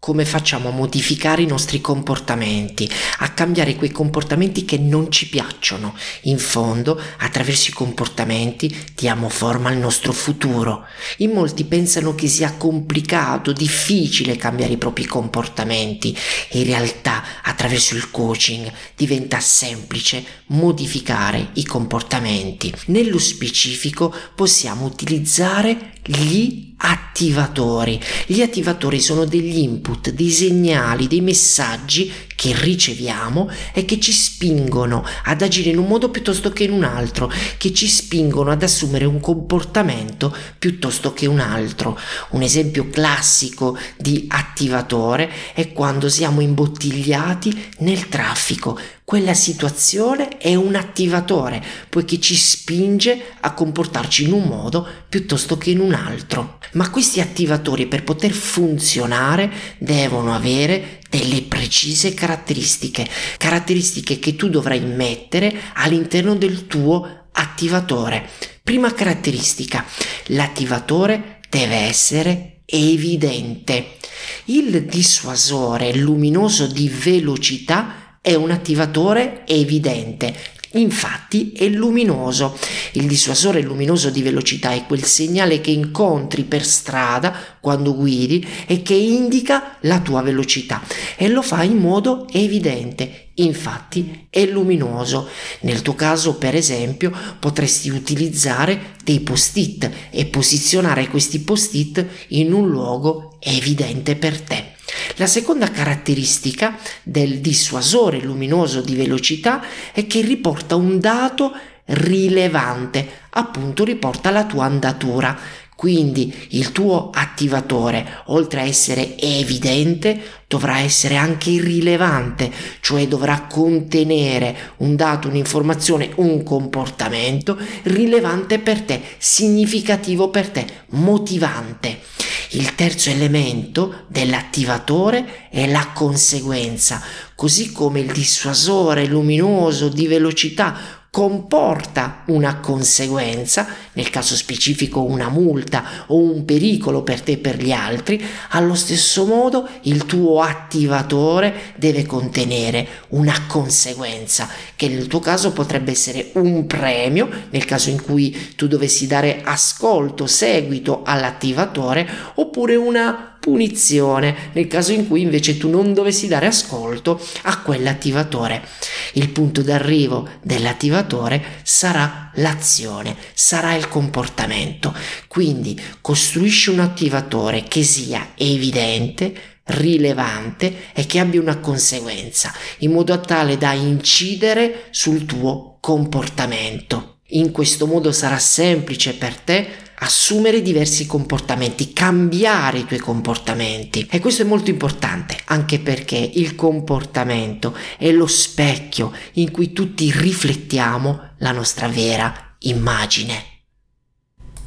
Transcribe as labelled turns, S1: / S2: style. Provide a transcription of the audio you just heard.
S1: come facciamo a modificare i nostri comportamenti, a cambiare quei comportamenti che non ci piacciono. In fondo, attraverso i comportamenti diamo forma al nostro futuro. In molti pensano che sia complicato, difficile cambiare i propri comportamenti. In realtà, attraverso il coaching diventa semplice modificare i comportamenti. Nello specifico possiamo utilizzare gli attivatori. Gli attivatori sono degli input, dei segnali, dei messaggi che riceviamo e che ci spingono ad agire in un modo piuttosto che in un altro, che ci spingono ad assumere un comportamento piuttosto che un altro. Un esempio classico di attivatore è quando siamo imbottigliati nel traffico. Quella situazione è un attivatore, poiché ci spinge a comportarci in un modo piuttosto che in un altro. Ma questi attivatori per poter funzionare devono avere delle precise caratteristiche, caratteristiche che tu dovrai mettere all'interno del tuo attivatore. Prima caratteristica, l'attivatore deve essere evidente. Il dissuasore luminoso di velocità è un attivatore evidente, Infatti è luminoso. Il dissuasore luminoso di velocità è quel segnale che incontri per strada quando guidi e che indica la tua velocità e lo fa in modo evidente. Infatti è luminoso. Nel tuo caso, per esempio, potresti utilizzare dei post-it e posizionare questi post-it in un luogo evidente per te. La seconda caratteristica del dissuasore luminoso di velocità è che riporta un dato rilevante, appunto riporta la tua andatura. Quindi il tuo attivatore, oltre a essere evidente, dovrà essere anche rilevante, cioè dovrà contenere un dato, un'informazione, un comportamento rilevante per te, significativo per te, motivante. Il terzo elemento dell'attivatore è la conseguenza, così come il dissuasore luminoso di velocità comporta una conseguenza, nel caso specifico una multa o un pericolo per te e per gli altri, allo stesso modo il tuo attivatore deve contenere una conseguenza, che nel tuo caso potrebbe essere un premio, nel caso in cui tu dovessi dare ascolto, seguito all'attivatore, oppure una punizione nel caso in cui invece tu non dovessi dare ascolto a quell'attivatore. Il punto d'arrivo dell'attivatore sarà l'azione, sarà il comportamento. Quindi costruisci un attivatore che sia evidente, rilevante e che abbia una conseguenza, in modo tale da incidere sul tuo comportamento. In questo modo sarà semplice per te assumere diversi comportamenti, cambiare i tuoi comportamenti. E questo è molto importante, anche perché il comportamento è lo specchio in cui tutti riflettiamo la nostra vera immagine.